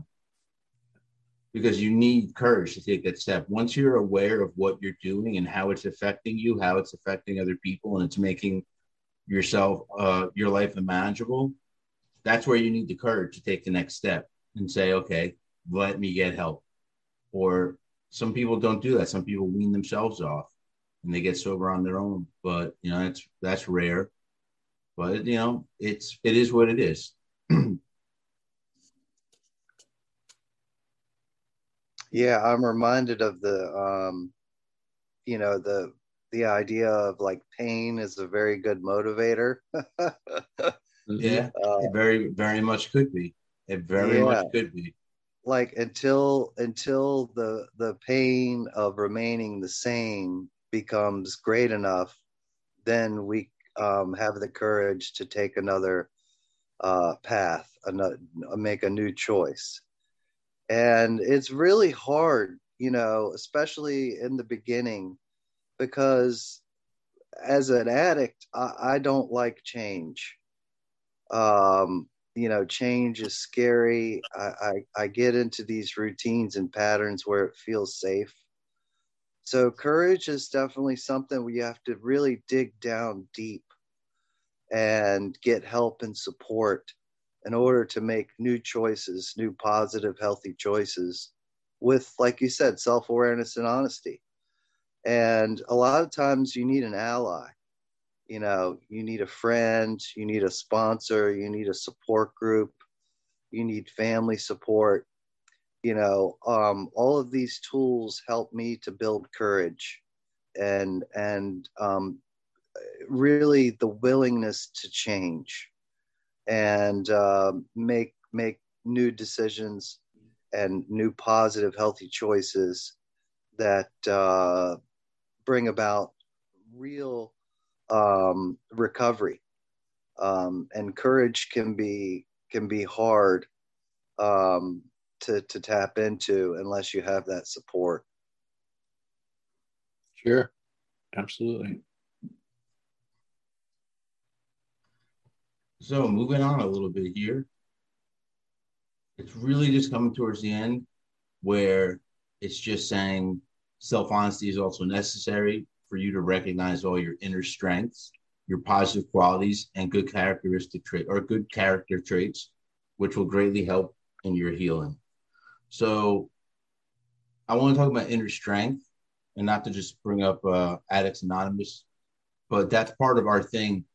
Because you need courage to take that step. Once you're aware of what you're doing and how it's affecting you, how it's affecting other people, and it's making yourself, uh, your life unmanageable, that's where you need the courage to take the next step and say, okay, let me get help. Or some people don't do that. Some people wean themselves off and they get sober on their own. But you know, that's that's rare. But you know, it's it is what it is. Yeah, I'm reminded of the um you know the the idea of like pain is a very good motivator. Yeah, Uh, it very very much could be. It very Yeah. much could be. like until until the the pain of remaining the same becomes great enough, then we um, have the courage to take another uh, path, another, make a new choice. And it's really hard, you know, especially in the beginning, because as an addict, I, I don't like change. Um, you know, change is scary. I, I, I get into these routines and patterns where it feels safe. So courage is definitely something we have to really dig down deep and get help and support in order to make new choices, new positive, healthy choices with, like you said, self awareness and honesty. And a lot of times you need an ally. You know, you need a friend, you need a sponsor, you need a support group, you need family support. You know, um, all of these tools help me to build courage and and um, really the willingness to change and uh, make make new decisions and new positive healthy choices that uh, bring about real um, recovery um, and courage can be can be hard um, to to tap into unless you have that support Sure. Absolutely. So moving on a little bit here, it's really just coming towards the end where it's just saying self honesty is also necessary for you to recognize all your inner strengths, your positive qualities, and good characteristic trait or good character traits, which will greatly help in your healing. So, I want to talk about inner strength and not to just bring up uh, Addicts Anonymous, but that's part of our thing.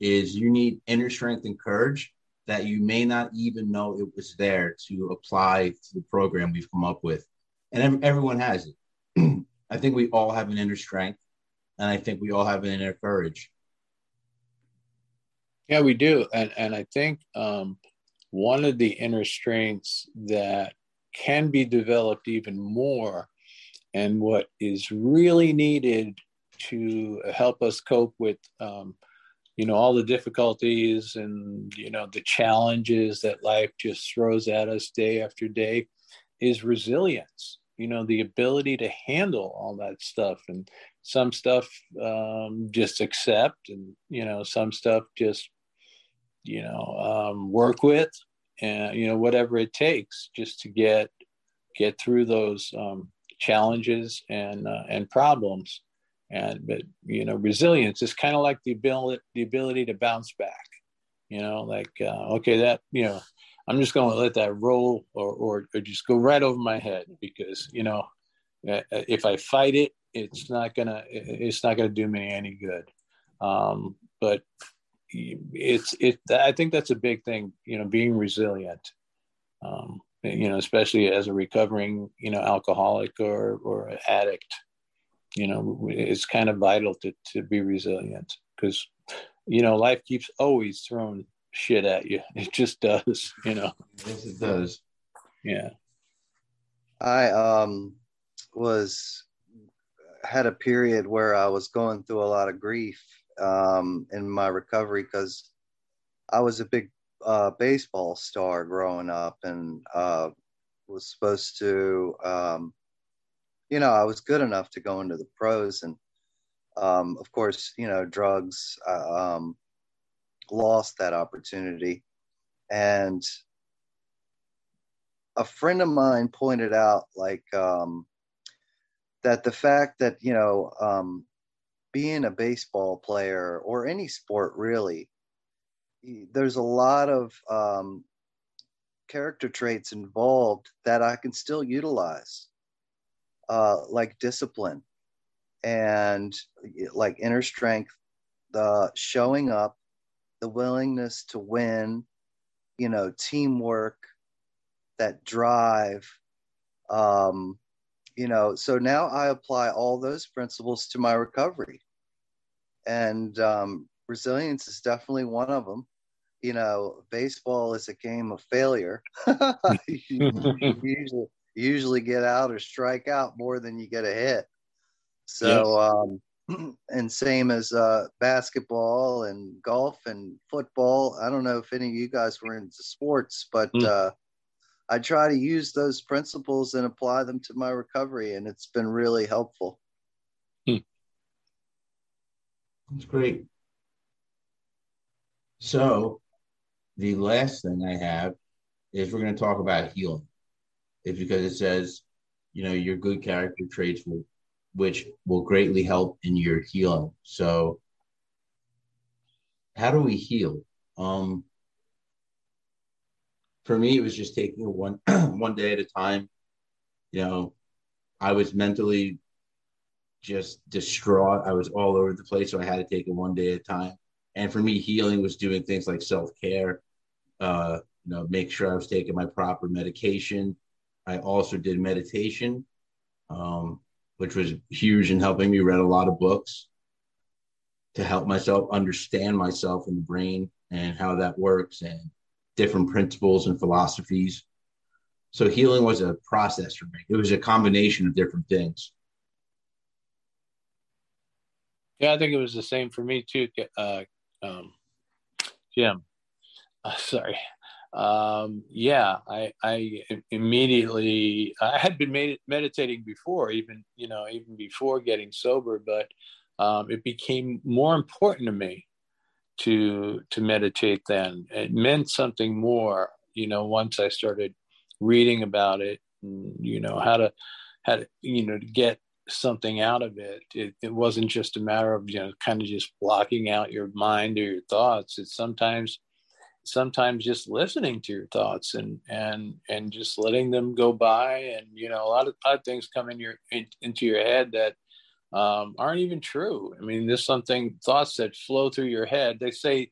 Is you need inner strength and courage that you may not even know it was there to apply to the program we've come up with. And everyone has it. I think we all have an inner strength, and I think we all have an inner courage. Yeah, we do. And, and I think um, one of the inner strengths that can be developed even more, and what is really needed to help us cope with um, you know all the difficulties and you know the challenges that life just throws at us day after day is resilience you know the ability to handle all that stuff. And some stuff um, just accept and you know some stuff just you know um, work with and you know whatever it takes just to get get through those um, challenges and uh, and problems and but you know resilience is kind of like the ability the ability to bounce back you know like uh, okay that you know i'm just going to let that roll or, or, or just go right over my head because you know uh, if i fight it it's not gonna it's not gonna do me any good. Um, but it's it i think that's a big thing you know being resilient um, you know especially as a recovering you know alcoholic or or addict you know it's kind of vital to, to be resilient because you know life keeps always throwing shit at you. It just does you know? Yes it does. Yeah. I um was had a period where i was going through a lot of grief um in my recovery because i was a big uh baseball star growing up and uh was supposed to um you know, I was good enough to go into the pros. And um, of course, you know, drugs uh, um, lost that opportunity. And a friend of mine pointed out, like, um, that the fact that, you know, um, being a baseball player or any sport really, there's a lot of um, character traits involved that I can still utilize uh, like discipline and like inner strength, the showing up, the willingness to win, you know, teamwork, that drive. Um, you know, so now I apply all those principles to my recovery. And um, resilience is definitely one of them. You know, baseball is a game of failure. usually, usually get out or strike out more than you get a hit. So, yes. um, and same as uh, basketball and golf and football. I don't know if any of you guys were into sports, but mm. uh, I try to use those principles and apply them to my recovery, and it's been really helpful. Mm. That's great. So, the last thing I have is we're going to talk about healing is because it says, you know, your good character traits will, which will greatly help in your healing. So, how do we heal? Um, for me, it was just taking one one day at a time. You know, I was mentally just distraught. I was all over the place, so I had to take it one day at a time. And for me, healing was doing things like self care. Uh, you know, make sure I was taking my proper medication, I also did meditation, um, which was huge in helping me. Read a lot of books to help myself understand myself and the brain and how that works and different principles and philosophies. So healing was a process for me. It was a combination of different things. Yeah, I think it was the same for me too, uh, um, Jim. Uh, sorry um, yeah, I, I immediately I had been med- meditating before, even you know, even before getting sober, but um, it became more important to me to to meditate then. It meant something more, you know, once I started reading about it, and, you know, how to how to, you know, to get something out of it. it. It wasn't just a matter of, you know, kind of just blocking out your mind or your thoughts. It's sometimes sometimes just listening to your thoughts and and and just letting them go by and you know a lot of, a lot of things come in your in, into your head that um, aren't even true. I mean, there's something thoughts that flow through your head. They say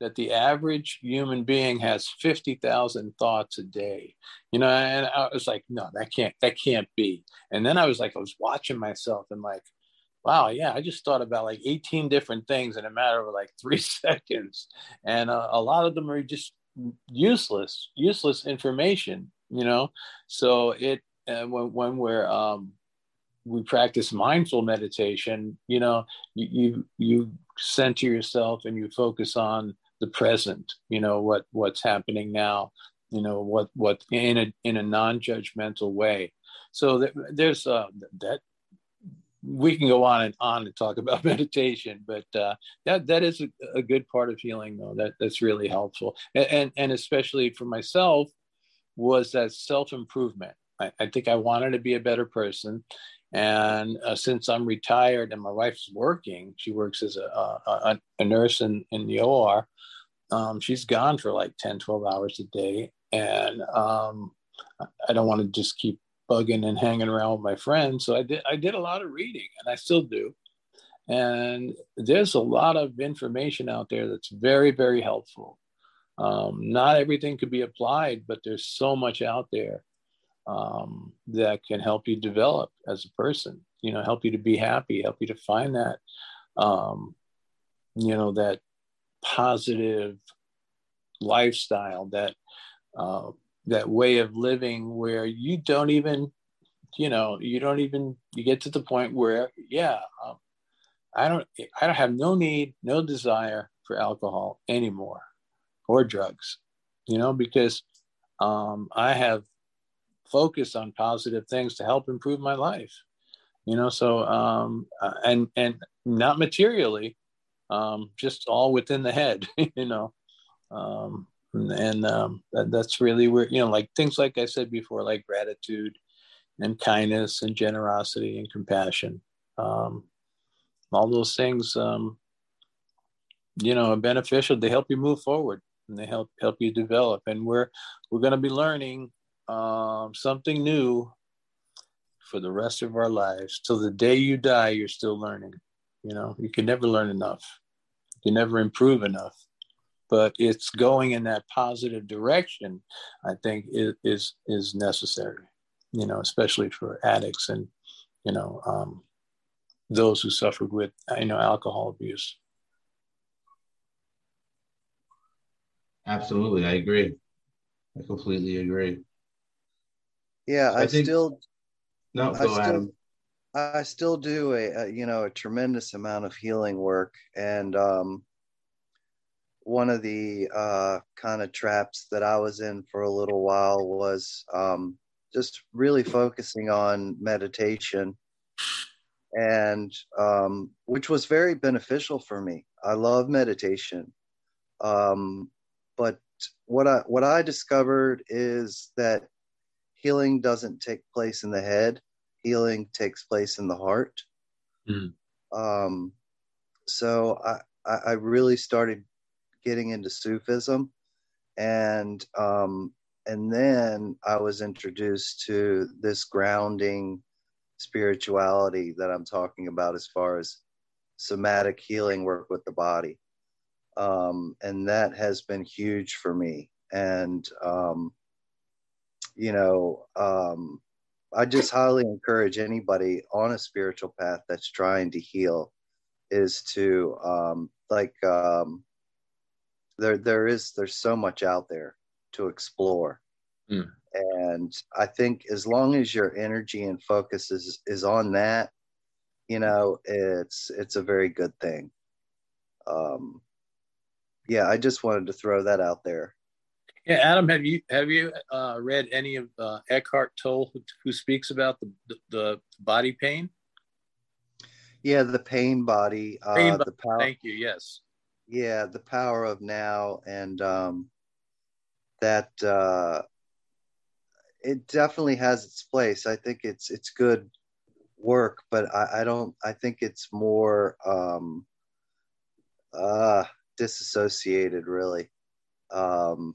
that the average human being has 50,000 thoughts a day. You know, and I was like, no, that can't, that can't be. And then I was like, I was watching myself and like, wow, yeah, I just thought about like 18 different things in a matter of like three seconds. And uh, a lot of them are just useless, useless information, you know? So it, uh, when, when we're, um, we practice mindful meditation you know you, you you center yourself and you focus on the present you know what what's happening now you know what what in a in a non-judgmental way so there's uh that we can go on and on and talk about meditation but uh that that is a, a good part of healing though that that's really helpful and and, and especially for myself was that self-improvement I, I think i wanted to be a better person and uh, since I'm retired and my wife's working, she works as a, a, a nurse in, in the OR. Um, she's gone for like 10, 12 hours a day. And um, I don't want to just keep bugging and hanging around with my friends. So I did, I did a lot of reading and I still do. And there's a lot of information out there that's very, very helpful. Um, not everything could be applied, but there's so much out there um, that can help you develop as a person you know help you to be happy help you to find that um, you know that positive lifestyle that uh, that way of living where you don't even you know you don't even you get to the point where yeah um, i don't i don't have no need no desire for alcohol anymore or drugs you know because um, i have focus on positive things to help improve my life you know so um uh, and and not materially um just all within the head you know um and um that, that's really where you know like things like i said before like gratitude and kindness and generosity and compassion um all those things um you know are beneficial they help you move forward and they help help you develop and we're we're going to be learning um, something new for the rest of our lives. Till the day you die, you're still learning. You know, you can never learn enough. You never improve enough. But it's going in that positive direction. I think is is necessary. You know, especially for addicts and you know um, those who suffered with you know alcohol abuse. Absolutely, I agree. I completely agree. Yeah, I, I think, still no, go I still, Adam. I still do a, a, you know a tremendous amount of healing work, and um, one of the uh, kind of traps that I was in for a little while was um, just really focusing on meditation, and um, which was very beneficial for me. I love meditation, um, but what I what I discovered is that healing doesn't take place in the head healing takes place in the heart mm. um, so I, I really started getting into sufism. And um, and then i was introduced to this grounding spirituality that i'm talking about as far as somatic healing work with the body. Um, and that has been huge for me. And um, you know, um, I just highly encourage anybody on a spiritual path that's trying to heal is to um, like um, there there is there's so much out there to explore. Mm. And I think as long as your energy and focus is is on that, you know, it's it's a very good thing. Um, yeah, I just wanted to throw that out there. Yeah, Adam, have you have you uh, read any of uh, Eckhart Tolle who, who speaks about the, the, the body pain? Yeah, the pain body. Uh, pain the power. Thank you. Yes. Yeah, the power of now, and um, that uh, it definitely has its place. I think it's it's good work, but I, I don't. I think it's more um, uh, disassociated, really. Um,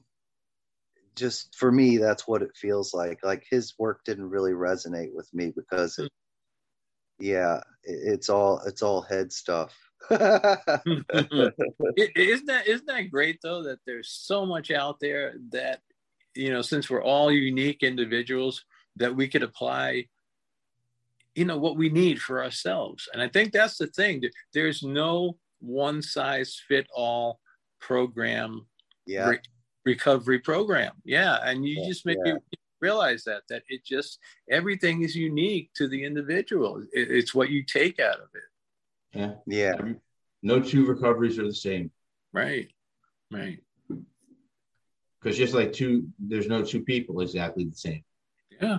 just for me, that's what it feels like. Like his work didn't really resonate with me because, it, yeah, it, it's all it's all head stuff. isn't that isn't that great though that there's so much out there that you know since we're all unique individuals that we could apply you know what we need for ourselves. And i think that's the thing there's no one size fit all program yeah. re- recovery program. Yeah and you Yeah, just make yeah. me realize that that it just everything is unique to the individual. It, it's what you take out of it Yeah. yeah no two recoveries are the same right right because just like two, there's no two people exactly the same. yeah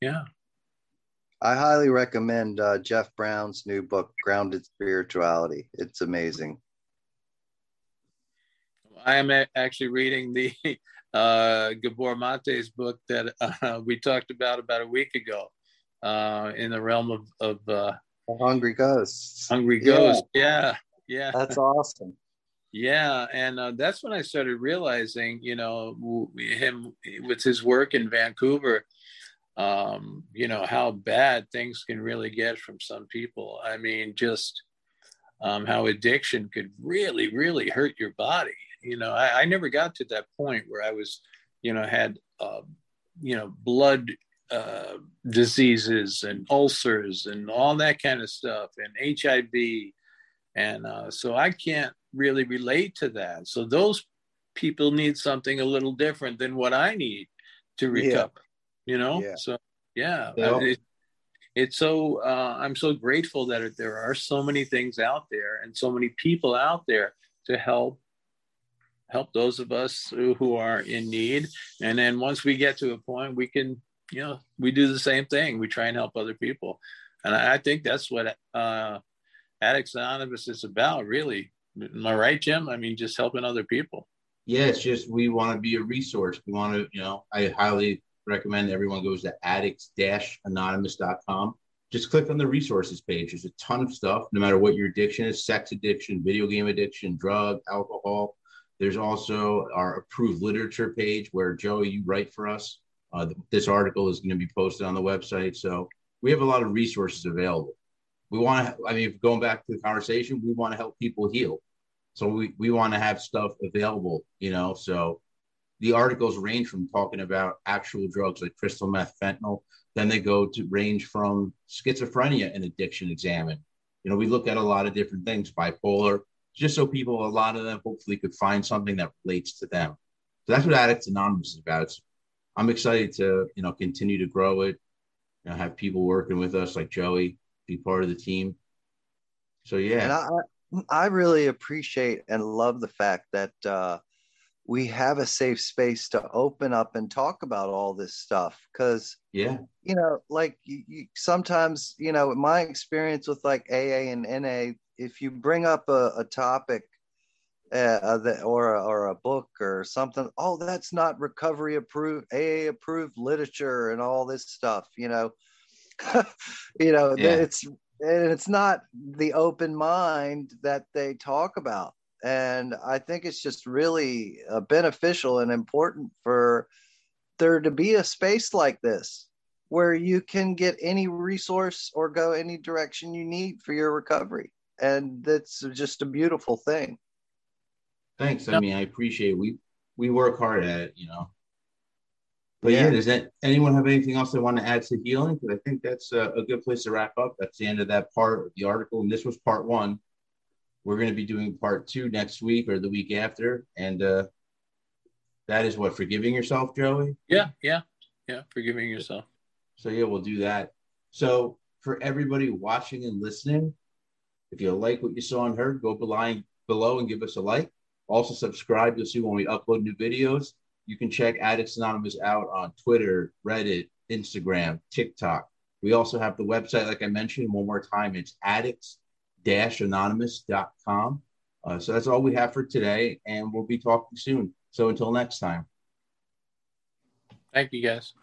yeah I highly recommend uh, Jeff Brown's new book, Grounded Spirituality. It's amazing. I am a- actually reading the uh, Gabor Mate's book that uh, we talked about about a week ago uh, in the realm of, of uh, The Hungry Ghosts. Hungry Yeah. Ghost. Yeah, yeah, That's awesome. yeah. And uh, that's when I started realizing, you know, him with his work in Vancouver, um, you know, how bad things can really get from some people. I mean, just um, how addiction could really, really hurt your body. You know, I, I never got to that point where I was, you know, had, uh, you know, blood uh, diseases and ulcers and all that kind of stuff and HIV. And uh, so I can't really relate to that. So those people need something a little different than what I need to Yeah. recover, you know? Yeah. So, yeah. Yeah. it- it's so uh, i'm so grateful that there are so many things out there and so many people out there to help help those of us who, who are in need and then once we get to a point we can you know we do the same thing we try and help other people and i, think that's what uh addicts anonymous is about really am i right jim i mean just helping other people Yeah, it's just we want to be a resource. We want to, you know, I highly recommend everyone goes to addicts-anonymous.com. Just click on the resources page. There's a ton of stuff, no matter what your addiction is sex addiction, video game addiction, drug, alcohol. There's also our approved literature page where Joey, you write for us. Uh, this article is going to be posted on the website. So we have a lot of resources available. We want to, I mean, going back to the conversation, we want to help people heal. So we, we want to have stuff available, you know. So the articles range from talking about actual drugs like crystal meth, fentanyl, then they go to range from schizophrenia and addiction examined. You know, we look at a lot of different things, bipolar, just so people, a lot of them hopefully could find something that relates to them. So that's what Addicts Anonymous is about. It's, I'm excited to, you know, continue to grow it, you know, have people working with us like Joey, be part of the team. So yeah. And I, I really appreciate and love the fact that uh, we have a safe space to open up and talk about all this stuff. Because, yeah. you know, like you, you, sometimes, you know, my experience with like AA and NA, if you bring up a, a topic uh, or, a, or a book or something, oh, that's not recovery approved, AA approved literature and all this stuff, you know. you know, Yeah. it's and it's not the open mind that they talk about and i think it's just really uh, beneficial and important for there to be a space like this where you can get any resource or go any direction you need for your recovery and that's just a beautiful thing Thanks. I mean, I appreciate it. we we work hard at it, you know. But yeah, Yeah. does that anyone have anything else they want to add to healing? Because I think that's a, a good place to wrap up. That's the end of that part of the article, and this was part one. We're going to be doing part two next week or the week after, and uh, that is what forgiving yourself, Joey. yeah yeah yeah forgiving yourself So yeah, we'll do that. So for everybody watching and listening, if you like what you saw and heard, go below, below and give us a like. Also subscribe. You'll see when we upload new videos. You can check Addicts Anonymous out on Twitter, Reddit, Instagram, TikTok. We also have the website, like I mentioned, one more time. It's addicts-anonymous.com. Uh, so that's all we have for today, and we'll be talking soon. So until next time. Thank you, guys.